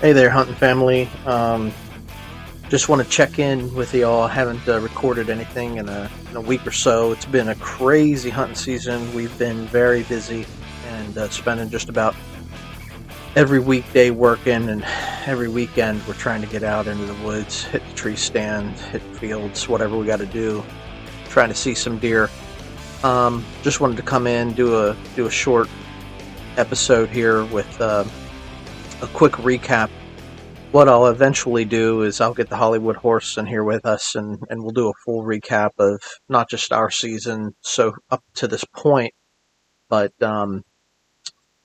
Hey there, hunting family. Um, just want to check in with y'all. I haven't uh, recorded anything in a, in a week or so. It's been a crazy hunting season. We've been very busy and uh, spending just about every weekday working, and every weekend we're trying to get out into the woods, hit the tree stand, hit fields, whatever we got to do, trying to see some deer. Um, just wanted to come in do a do a short episode here with uh, a quick recap what I'll eventually do is I'll get the Hollywood horse in here with us and, and we'll do a full recap of not just our season so up to this point, but um,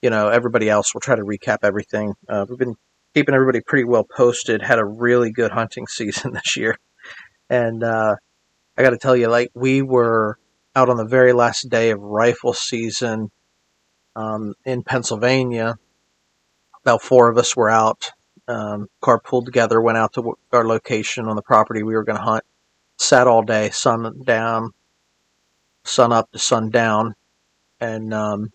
you know, everybody else. We'll try to recap everything. Uh, we've been keeping everybody pretty well posted, had a really good hunting season this year. And uh, I gotta tell you, like we were out on the very last day of rifle season um, in Pennsylvania. About four of us were out um, car pulled together, went out to our location on the property we were going to hunt. Sat all day, sun down, sun up to sun down. and um,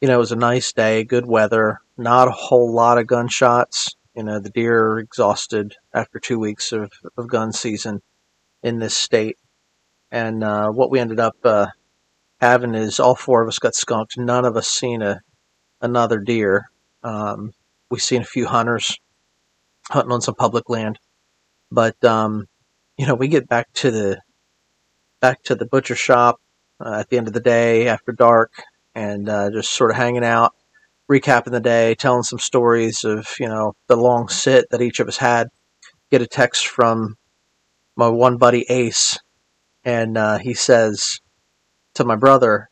you know it was a nice day, good weather, not a whole lot of gunshots. You know the deer are exhausted after two weeks of, of gun season in this state, and uh, what we ended up uh, having is all four of us got skunked. None of us seen a another deer. Um, we've seen a few hunters hunting on some public land, but um, you know, we get back to the back to the butcher shop uh, at the end of the day after dark, and uh, just sort of hanging out, recapping the day, telling some stories of you know the long sit that each of us had. Get a text from my one buddy Ace, and uh, he says to my brother,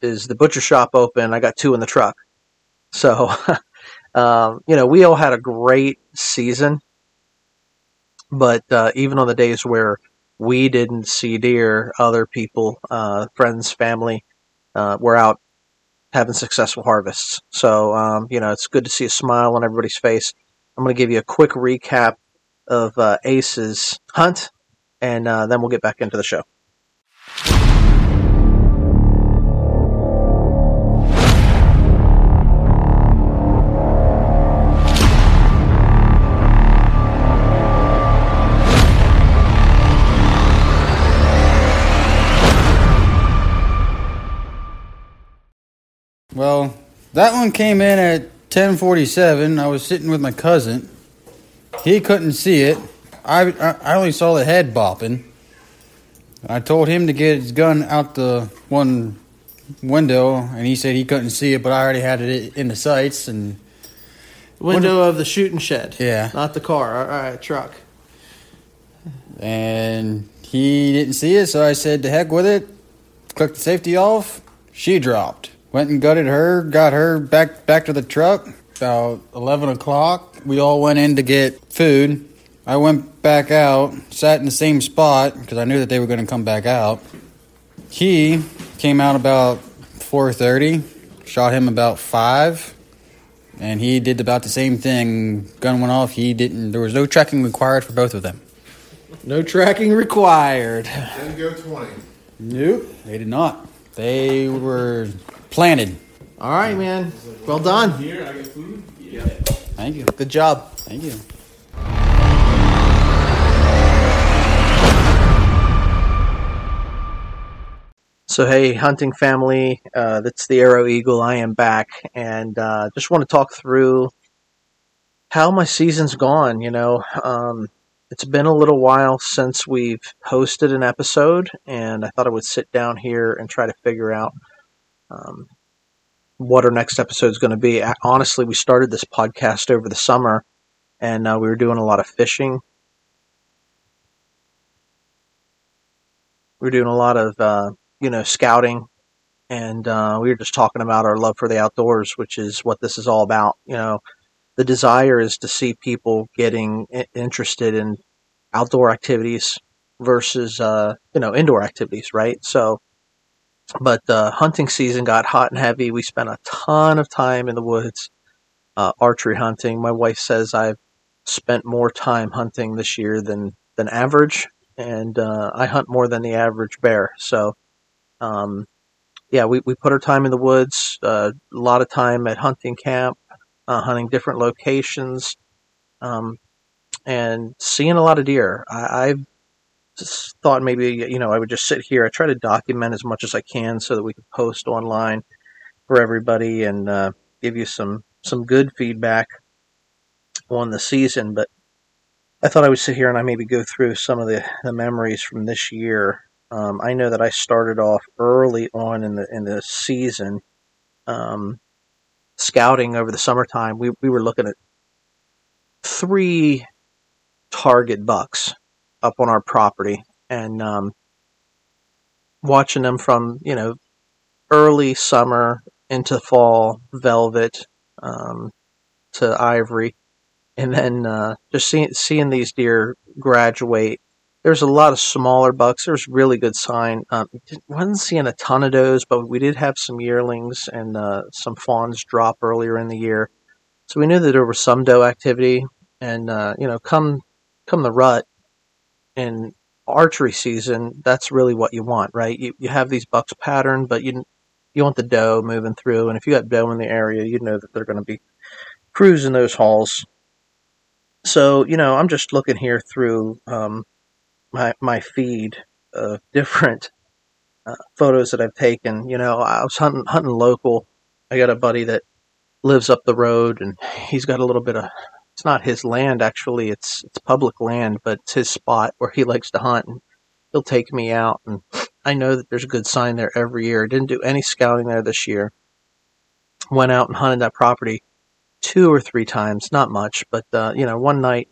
"Is the butcher shop open? I got two in the truck." So Um, you know, we all had a great season, but uh, even on the days where we didn't see deer, other people, uh, friends, family, uh, were out having successful harvests. So, um, you know, it's good to see a smile on everybody's face. I'm going to give you a quick recap of uh, Ace's hunt, and uh, then we'll get back into the show. That one came in at 1047. I was sitting with my cousin. He couldn't see it. I, I only saw the head bopping. I told him to get his gun out the one window, and he said he couldn't see it, but I already had it in the sights. And window of the shooting shed. Yeah, not the car. All right, truck. And he didn't see it, so I said, "To heck with it." Clicked the safety off. She dropped. Went and gutted her, got her back back to the truck. About eleven o'clock, we all went in to get food. I went back out, sat in the same spot because I knew that they were going to come back out. He came out about four thirty. Shot him about five, and he did about the same thing. Gun went off. He didn't. There was no tracking required for both of them. No tracking required. Didn't go twenty. Nope, they did not. They were planted. All right, man. Well done. Here, I get food. Yeah. Thank you. Good job. Thank you. So, hey, hunting family, uh, that's the Arrow Eagle. I am back, and uh, just want to talk through how my season's gone. You know, um, it's been a little while since we've posted an episode, and I thought I would sit down here and try to figure out um, what our next episode is going to be. Honestly, we started this podcast over the summer, and uh, we were doing a lot of fishing. We were doing a lot of uh, you know scouting, and uh, we were just talking about our love for the outdoors, which is what this is all about. You know, the desire is to see people getting interested in outdoor activities versus uh, you know indoor activities, right? So but the hunting season got hot and heavy. We spent a ton of time in the woods, uh, archery hunting. My wife says I've spent more time hunting this year than than average, and uh, I hunt more than the average bear. So, um, yeah, we, we put our time in the woods, uh, a lot of time at hunting camp, uh, hunting different locations, um, and seeing a lot of deer. I, I've thought maybe you know I would just sit here. I try to document as much as I can so that we can post online for everybody and uh, give you some some good feedback on the season. But I thought I would sit here and I maybe go through some of the, the memories from this year. Um, I know that I started off early on in the in the season, um, scouting over the summertime. We we were looking at three target bucks up on our property and um, watching them from you know early summer into fall velvet um, to ivory. And then uh, just seeing seeing these deer graduate. There's a lot of smaller bucks. There's a really good sign. Um, wasn't seeing a ton of those but we did have some yearlings and uh, some fawns drop earlier in the year. So we knew that there was some doe activity and uh, you know come come the rut in archery season, that's really what you want, right? You you have these bucks patterned, but you you want the doe moving through, and if you got doe in the area, you know that they're going to be cruising those halls. So you know, I'm just looking here through um, my my feed of different uh, photos that I've taken. You know, I was hunting hunting local. I got a buddy that lives up the road, and he's got a little bit of it's not his land actually. It's it's public land, but it's his spot where he likes to hunt. And he'll take me out, and I know that there's a good sign there every year. Didn't do any scouting there this year. Went out and hunted that property two or three times, not much, but uh, you know, one night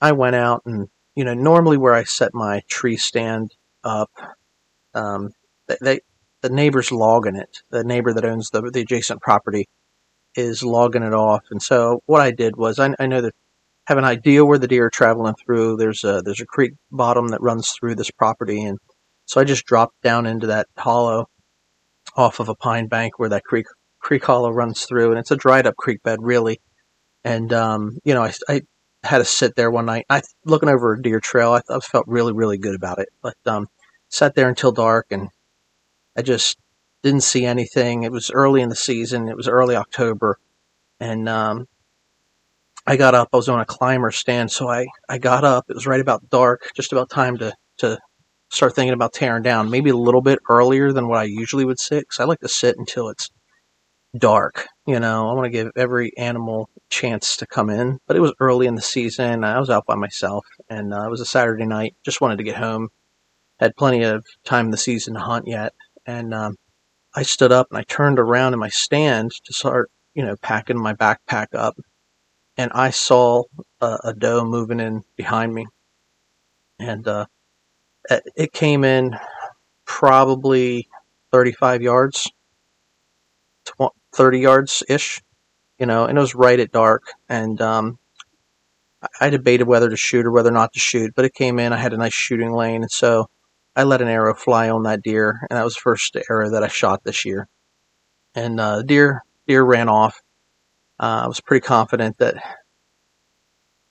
I went out and you know, normally where I set my tree stand up, um, they, they the neighbor's logging it. The neighbor that owns the the adjacent property is logging it off. And so what I did was I, I know that have an idea where the deer are traveling through. There's a there's a creek bottom that runs through this property, and so I just dropped down into that hollow off of a pine bank where that creek creek hollow runs through, and it's a dried up creek bed really. And um, you know, I, I had to sit there one night. I looking over a deer trail. I, I felt really really good about it, but um, sat there until dark, and I just didn't see anything. It was early in the season. It was early October, and um, I got up. I was on a climber stand, so I, I got up. It was right about dark, just about time to to start thinking about tearing down. Maybe a little bit earlier than what I usually would sit, because I like to sit until it's dark. You know, I want to give every animal a chance to come in. But it was early in the season. I was out by myself, and uh, it was a Saturday night. Just wanted to get home. Had plenty of time in the season to hunt yet, and um, I stood up and I turned around in my stand to start, you know, packing my backpack up, and I saw a, a doe moving in behind me, and uh, it came in probably 35 yards, 20, 30 yards ish, you know, and it was right at dark, and um, I debated whether to shoot or whether or not to shoot, but it came in. I had a nice shooting lane, and so I let an arrow fly on that deer, and that was the first arrow that I shot this year. And uh, deer deer ran off. Uh, I was pretty confident that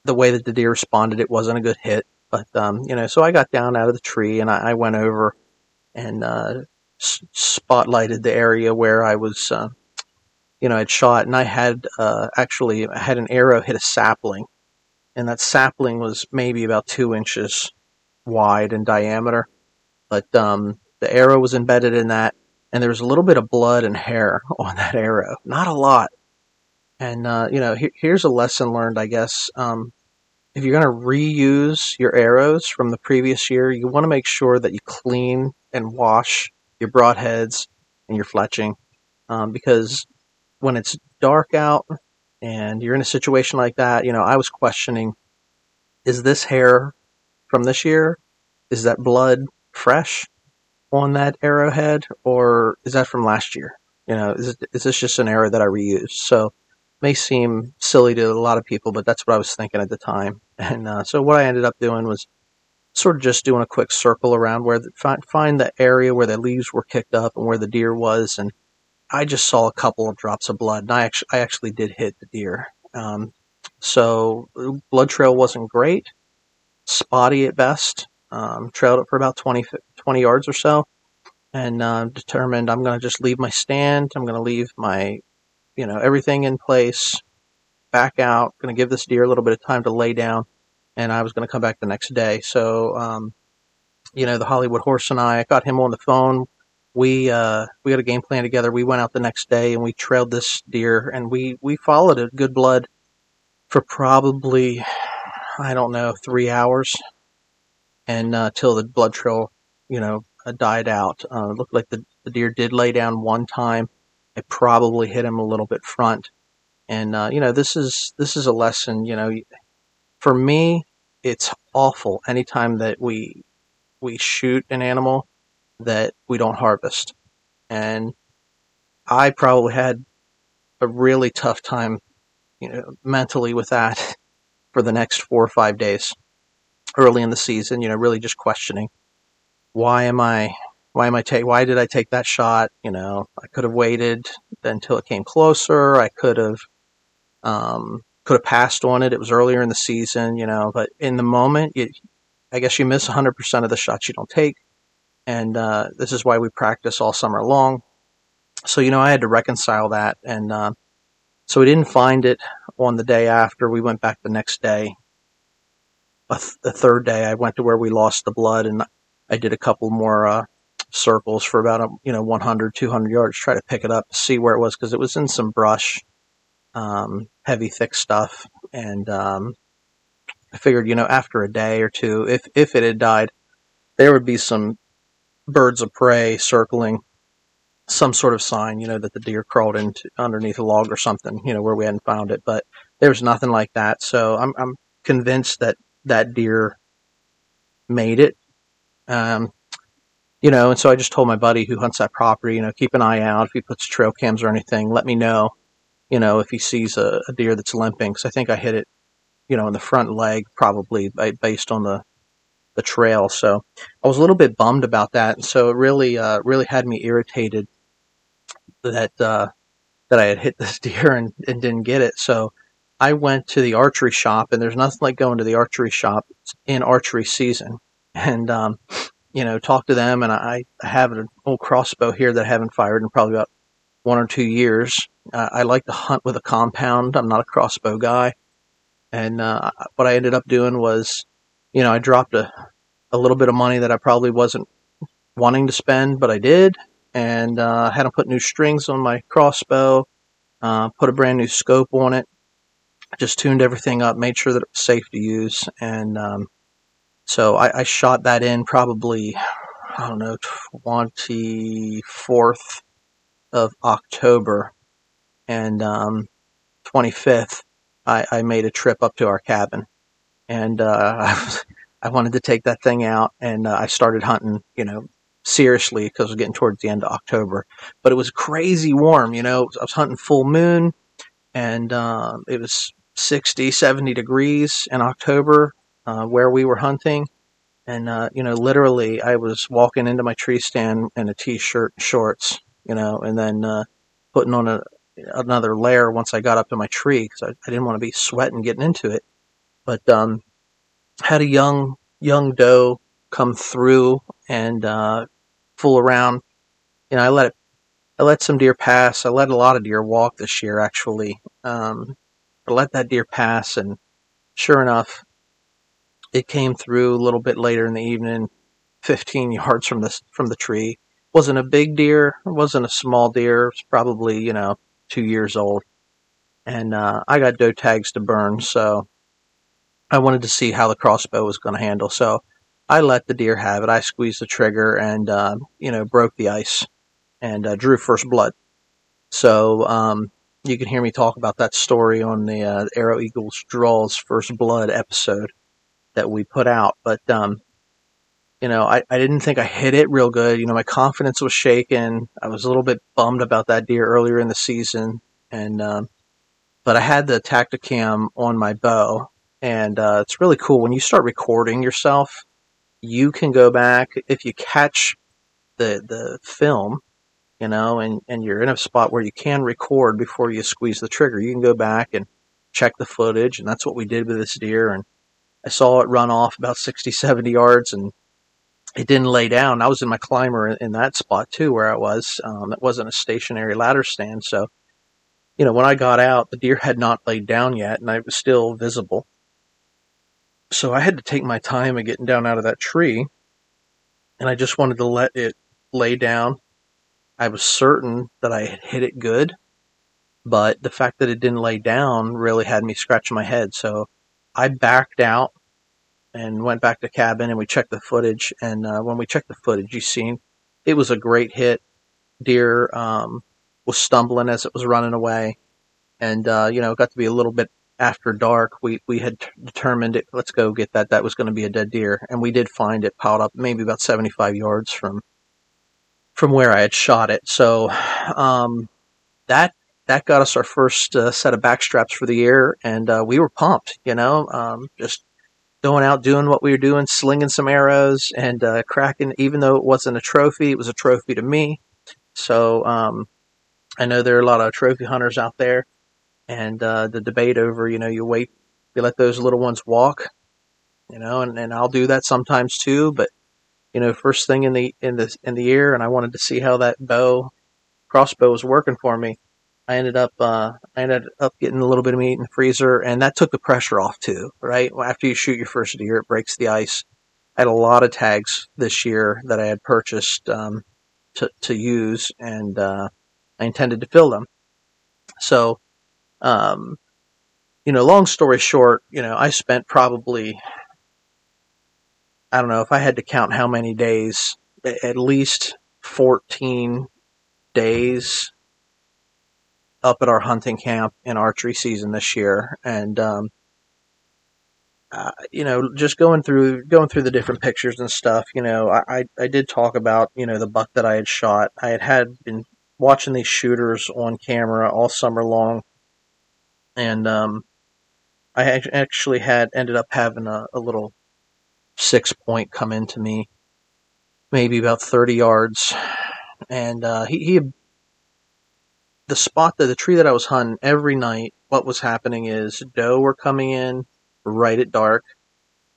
the way that the deer responded, it wasn't a good hit. But um, you know, so I got down out of the tree and I, I went over and uh, s- spotlighted the area where I was, uh, you know, I'd shot, and I had uh, actually I had an arrow hit a sapling, and that sapling was maybe about two inches wide in diameter but um, the arrow was embedded in that, and there was a little bit of blood and hair on that arrow. Not a lot. And uh, you know, here's a lesson learned, I guess. Um, if you're going to reuse your arrows from the previous year, you want to make sure that you clean and wash your broadheads and your fletching, um, because when it's dark out and you're in a situation like that, you know, I was questioning: is this hair from this year? Is that blood fresh on that arrowhead, or is that from last year? You know, is, is this just an arrow that I reused? So may seem silly to a lot of people, but that's what I was thinking at the time. And uh, so what I ended up doing was sort of just doing a quick circle around where the, find, find the area where the leaves were kicked up and where the deer was, and I just saw a couple of drops of blood, and I actually I actually did hit the deer. Um, so blood trail wasn't great, spotty at best, um, trailed it for about 20, 20 yards or so, and uh, determined I'm going to just leave my stand. I'm going to leave my, you know, everything in place, back out, going to give this deer a little bit of time to lay down, and I was going to come back the next day. So, um, you know, the Hollywood horse and I, I got him on the phone. We uh, we got a game plan together. We went out the next day and we trailed this deer, and we we followed it good blood for probably I don't know three hours, and uh, till the blood trail, you know, uh, died out. Uh, it looked like the, the deer did lay down one time. I probably hit him a little bit front, and uh, you know, this is this is a lesson. You know, for me, it's awful anytime that we we shoot an animal that we don't harvest. And I probably had a really tough time, you know, mentally with that for the next four or five days early in the season, you know, really just questioning why am I why am I take why did I take that shot? You know, I could have waited until it came closer. I could have um, could have passed on it. It was earlier in the season, you know, but in the moment, you, I guess you miss 100% of the shots you don't take. And uh, this is why we practice all summer long. So, you know, I had to reconcile that. And uh, so we didn't find it on the day after. We went back the next day. Th- the third day, I went to where we lost the blood and I did a couple more uh, circles for about, a, you know, 100, 200 yards, try to pick it up, see where it was, because it was in some brush, um, heavy, thick stuff. And um, I figured, you know, after a day or two, if if it had died, there would be some birds of prey circling, some sort of sign, you know, that the deer crawled into underneath a log or something, you know, where we hadn't found it. But there was nothing like that. So I'm I'm convinced that that deer made it. Um, you know, and so I just told my buddy who hunts that property, you know, keep an eye out if he puts trail cams or anything. Let me know, you know, if he sees a, a deer that's limping, because I think I hit it you know, in the front leg, probably based on the the trail. So I was a little bit bummed about that, and so it really uh, really had me irritated that uh, that I had hit this deer and, and didn't get it. So I went to the archery shop, and there's nothing like going to the archery shop in archery season, and um, you know, talk to them. And I, I have an old crossbow here that I haven't fired in probably about one or two years. Uh, I like to hunt with a compound. I'm not a crossbow guy. And uh, what I ended up doing was, you know, I dropped a, a little bit of money that I probably wasn't wanting to spend, but I did. And uh, had to put new strings on my crossbow, uh, put a brand new scope on it, just tuned everything up, made sure that it was safe to use. And um, so I, I shot that in probably, I don't know, 24th of October. And um, 25th, I, I made a trip up to our cabin, and uh, I wanted to take that thing out, and uh, I started hunting, you know, seriously because was getting towards the end of October. But it was crazy warm, you know. I was hunting full moon, and uh, it was 60, 70 degrees in October uh, where we were hunting. And, uh, you know, literally, I was walking into my tree stand in a t shirt and shorts, you know, and then uh, putting on a, another layer once I got up to my tree because I, I, didn't want to be sweating getting into it. But um, had a young young doe come through and uh, fool around. You know, I let it, I let some deer pass. I let a lot of deer walk this year actually. Um, let that deer pass, and sure enough, it came through a little bit later in the evening, 15 yards from the from the tree. wasn't a big deer. Wasn't a small deer. It was probably you know two years old, and uh, I got doe tags to burn, so I wanted to see how the crossbow was going to handle. So I let the deer have it. I squeezed the trigger and uh, you know broke the ice and uh, drew first blood. So um, you can hear me talk about that story on the uh, Arrow Eagles Draws First Blood episode that we put out. But um, you know, I, I didn't think I hit it real good. You know, my confidence was shaken. I was a little bit bummed about that deer earlier in the season, and um, but I had the Tactacam on my bow, and uh, it's really cool when you start recording yourself. You can go back if you catch the the film, you know, and and you're in a spot where you can record before you squeeze the trigger. You can go back and check the footage, and that's what we did with this deer. And I saw it run off about 60, 70 yards, and it didn't lay down. I was in my climber in, in that spot too, where I was. Um, it wasn't a stationary ladder stand, so you know, when I got out, the deer had not laid down yet, and I was still visible. So I had to take my time of getting down out of that tree, and I just wanted to let it lay down. I was certain that I had hit it good, but the fact that it didn't lay down really had me scratching my head. So I backed out and went back to cabin, and we checked the footage. And uh, when we checked the footage, you seen it was a great hit. Deer um, was stumbling as it was running away, and uh, you know it got to be a little bit after dark. We we had t- determined it. Let's go get that. That was going to be a dead deer, and we did find it piled up maybe about seventy five yards from from where I had shot it. So um, that that got us our first uh, set of backstraps for the year, and uh, we were pumped. You know, um, just going out doing what we were doing, slinging some arrows and uh, cracking. Even though it wasn't a trophy, it was a trophy to me. So um, I know there are a lot of trophy hunters out there, and uh, the debate over, you know, you wait, you let those little ones walk, you know, and, and I'll do that sometimes too. But you know, first thing in the in the in the year, and I wanted to see how that bow crossbow was working for me. I ended up uh, I ended up getting a little bit of meat in the freezer, and that took the pressure off too. Right after you shoot your first deer, it breaks the ice. I had a lot of tags this year that I had purchased um, to to use, and uh, I intended to fill them. So, um, you know, long story short, you know, I spent probably I don't know if I had to count how many days, at least fourteen days up at our hunting camp in archery season this year, and um, uh, you know, just going through going through the different pictures and stuff. You know, I, I I did talk about you know the buck that I had shot. I had had been watching these shooters on camera all summer long, and um, I actually had ended up having a, a little six point come into me, maybe about thirty yards, and uh, he, he the spot that the tree that I was hunting every night, what was happening is doe were coming in right at dark,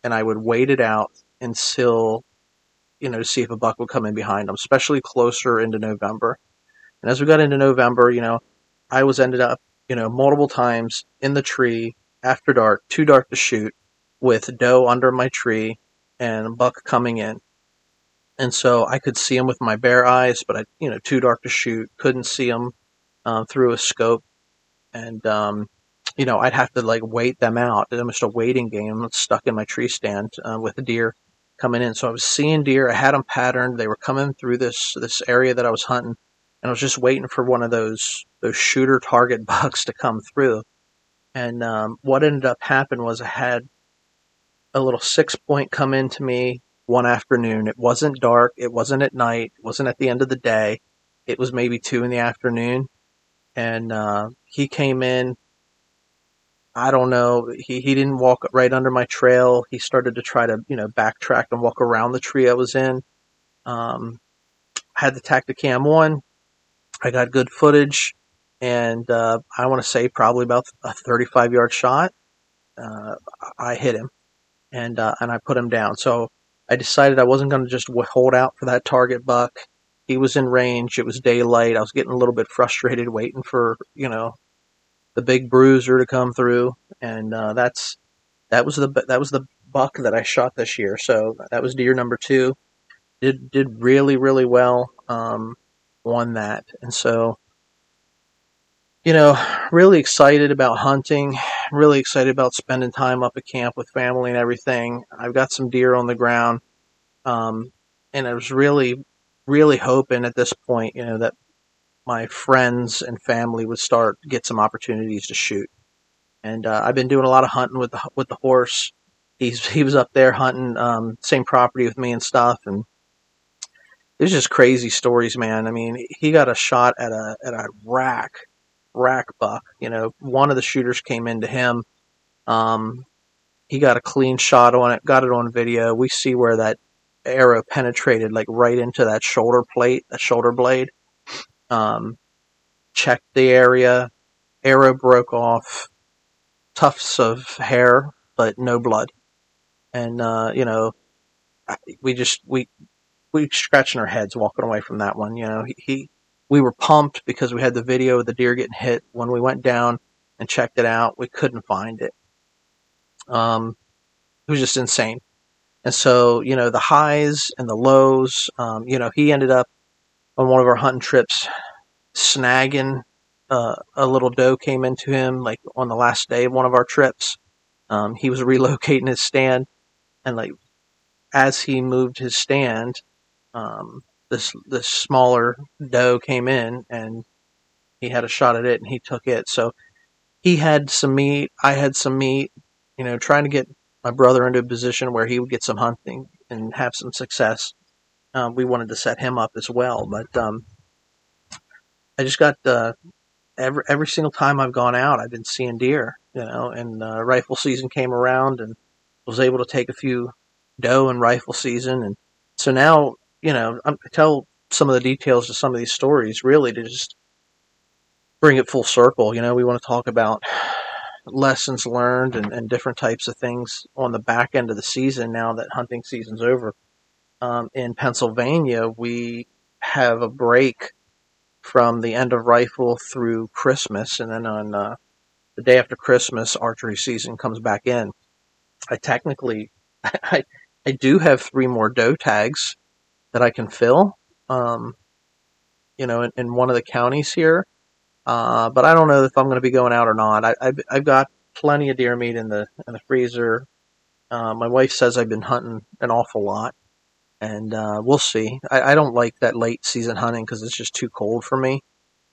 and I would wait it out until you know to see if a buck would come in behind them, especially closer into November. And as we got into November, you know, I was ended up you know multiple times in the tree after dark, too dark to shoot, with doe under my tree and a buck coming in. And so I could see him with my bare eyes, but I, you know, too dark to shoot. Couldn't see him uh, through a scope, and um, you know I'd have to like wait them out. It was just a waiting game. I'm stuck in my tree stand uh, with deer coming in. So I was seeing deer. I had them patterned. They were coming through this this area that I was hunting, and I was just waiting for one of those those shooter target bucks to come through. And um, what ended up happening was I had a little six point come into me one afternoon. It wasn't dark. It wasn't at night. It wasn't at the end of the day. It was maybe two in the afternoon and uh, he came in. I don't know. He he didn't walk right under my trail. He started to try to you know backtrack and walk around the tree I was in. Um, had the Tactacam on. I got good footage, and uh, I want to say probably about a 35 yard shot. Uh, I hit him, and uh, and I put him down. So I decided I wasn't going to just hold out for that target buck he was in range. It was daylight. I was getting a little bit frustrated waiting for, you know, the big bruiser to come through. And, uh, that's, that was the, that was the buck that I shot this year. So that was deer number two. Did, did really, really well, um, on that. And so, you know, really excited about hunting, really excited about spending time up at camp with family and everything. I've got some deer on the ground. Um, and I was really really hoping at this point, you know, that my friends and family would start get some opportunities to shoot. And uh, I've been doing a lot of hunting with the with the horse. He's he was up there hunting um, same property with me and stuff, and it's just crazy stories, man. I mean, he got a shot at a at a rack rack buck. You know, one of the shooters came into him. Um, he got a clean shot on it, got it on video. We see where that arrow penetrated like right into that shoulder plate, that shoulder blade. Um, checked the area, arrow broke off, tufts of hair, but no blood. And uh, you know, we just we we scratching our heads walking away from that one. You know, he, he we were pumped because we had the video of the deer getting hit. When we went down and checked it out, we couldn't find it. Um, it was just insane. And so, you know, the highs and the lows, um, you know, he ended up on one of our hunting trips snagging uh, a little doe came into him like on the last day of one of our trips. Um, he was relocating his stand, and like as he moved his stand, um, this this smaller doe came in, and he had a shot at it, and he took it. So he had some meat, I had some meat. You know, trying to get my brother into a position where he would get some hunting and have some success. Um, we wanted to set him up as well, but um, I just got uh, every every single time I've gone out, I've been seeing deer, you know. And uh, rifle season came around, and was able to take a few doe in rifle season, and so now, you know, I tell some of the details of some of these stories really to just bring it full circle. You know, we want to talk about lessons learned and, and different types of things on the back end of the season now that hunting season's over. Um, in Pennsylvania, we have a break from the end of rifle through Christmas, and then on uh, the day after Christmas, archery season comes back in. I technically, I, I do have three more doe tags that I can fill, um, you know, in, in, one of the counties here. Uh, but I don't know if I'm going to be going out or not. I, I've, I've got plenty of deer meat in the in the freezer. Uh, my wife says I've been hunting an awful lot, and uh, we'll see. I, I, don't like that late season hunting because it's just too cold for me.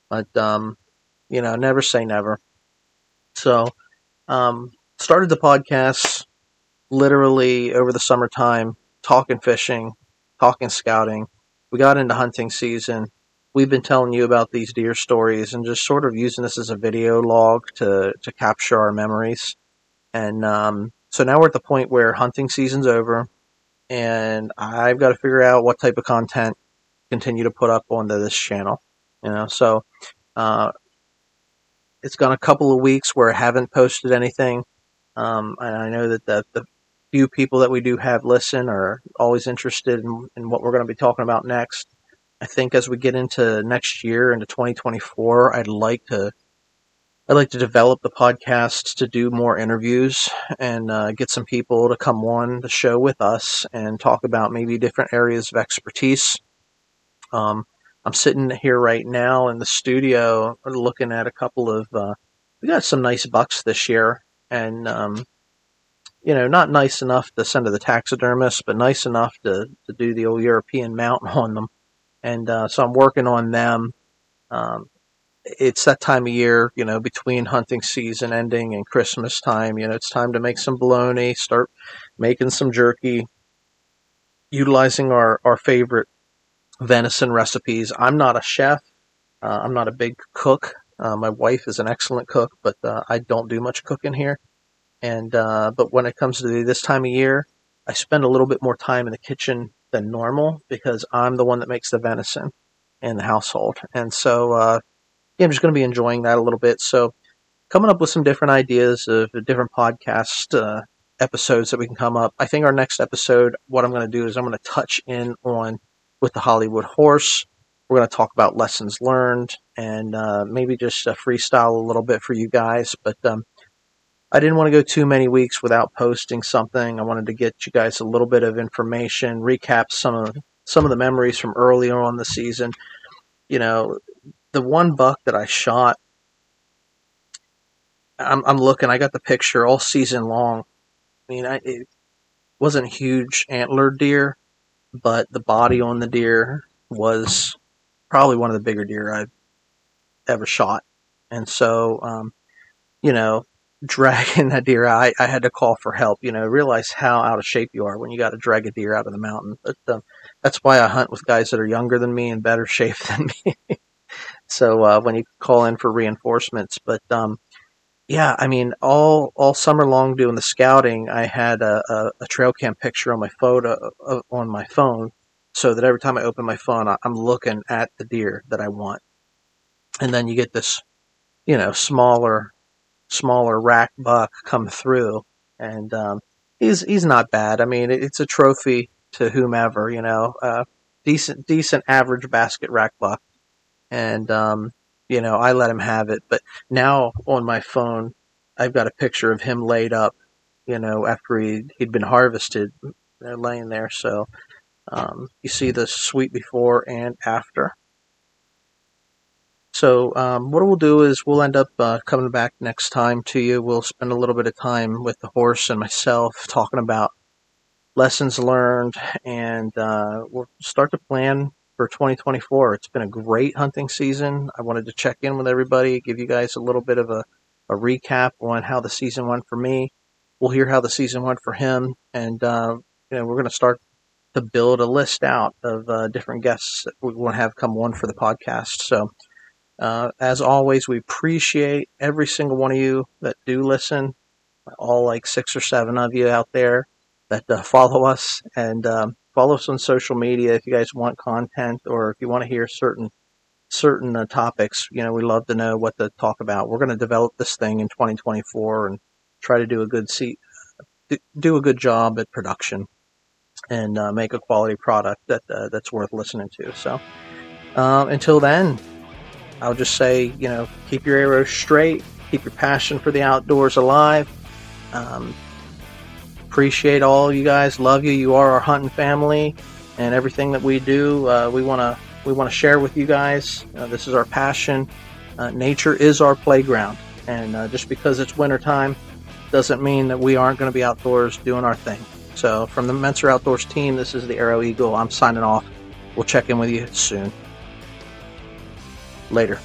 But um, you know, never say never. So, um, started the podcast literally over the summertime, talking fishing, talking scouting. We got into hunting season. We've been telling you about these deer stories and just sort of using this as a video log to to capture our memories. And um, so now we're at the point where hunting season's over and I've got to figure out what type of content continue to put up onto this channel. You know, so uh, it's gone a couple of weeks where I haven't posted anything. Um, and I know that the, the few people that we do have listen are always interested in, in what we're going to be talking about next. I think as we get into next year, into 2024, I'd like to I'd like to develop the podcast to do more interviews and uh, get some people to come on the show with us and talk about maybe different areas of expertise. Um, I'm sitting here right now in the studio looking at a couple of. Uh, we got some nice bucks this year, and um, you know, not nice enough to send to the taxidermist, but nice enough to to do the old European mount on them. And uh, so I'm working on them. Um, it's that time of year, you know, between hunting season ending and Christmas time. You know, it's time to make some bologna, start making some jerky, utilizing our, our favorite venison recipes. I'm not a chef, uh, I'm not a big cook. Uh, my wife is an excellent cook, but uh, I don't do much cooking here. And uh, but when it comes to this time of year, I spend a little bit more time in the kitchen than normal because I'm the one that makes the venison in the household. And so uh, yeah, I'm just going to be enjoying that a little bit. So, coming up with some different ideas of different podcast uh, episodes that we can come up. I think our next episode, what I'm going to do is I'm going to touch in on with the Hollywood horse. We're going to talk about lessons learned and uh, maybe just freestyle a little bit for you guys. But um, I didn't want to go too many weeks without posting something. I wanted to get you guys a little bit of information, recap some of some of the memories from earlier on the season. You know, the one buck that I shot, I'm, I'm looking. I got the picture all season long. I mean, I, it wasn't huge antler deer, but the body on the deer was probably one of the bigger deer I've ever shot. And so, um, you know, dragging that deer out, I, I, had to call for help. You know, realize how out of shape you are when you got to drag a deer out of the mountain. But um, that's why I hunt with guys that are younger than me and better shape than me. So uh, when you call in for reinforcements, but um, yeah, I mean, all all summer long doing the scouting, I had a, a, a trail cam picture on my photo uh, on my phone, so that every time I open my phone, I'm looking at the deer that I want, and then you get this, you know, smaller, smaller rack buck come through, and um, he's he's not bad. I mean, it's a trophy to whomever, you know, uh, decent decent average basket rack buck and um, you know I let him have it. But now on my phone, I've got a picture of him laid up, you know, after he he'd been harvested, they're laying there. So um, you see the sweet before and after. So um, what we'll do is we'll end up uh, coming back next time to you. We'll spend a little bit of time with the horse and myself talking about lessons learned, and uh, we'll start to plan for 2024. It's been a great hunting season. I wanted to check in with everybody, give you guys a little bit of a, a recap on how the season went for me. We'll hear how the season went for him, and uh, you know we're going to start to build a list out of uh, different guests that we want to have come on for the podcast. So uh, as always, we appreciate every single one of you that do listen, all like six or seven of you out there that uh, follow us and um, follow us on social media if you guys want content or if you want to hear certain certain uh, topics. You know, we love to know what to talk about. We're going to develop this thing in 2024 and try to do a good seat, do a good job at production and uh, make a quality product that uh, that's worth listening to. So uh, until then, I'll just say, you know, keep your arrows straight, keep your passion for the outdoors alive. Um, appreciate all you guys. Love you. You are our hunting family, and everything that we do, uh, we want to we want to share with you guys. Uh, this is our passion. Uh, nature is our playground, and uh, just because it's wintertime doesn't mean that we aren't going to be outdoors doing our thing. So, from the Mentzer Outdoors team, this is the Arrow Eagle. I'm signing off. We'll check in with you soon. Later.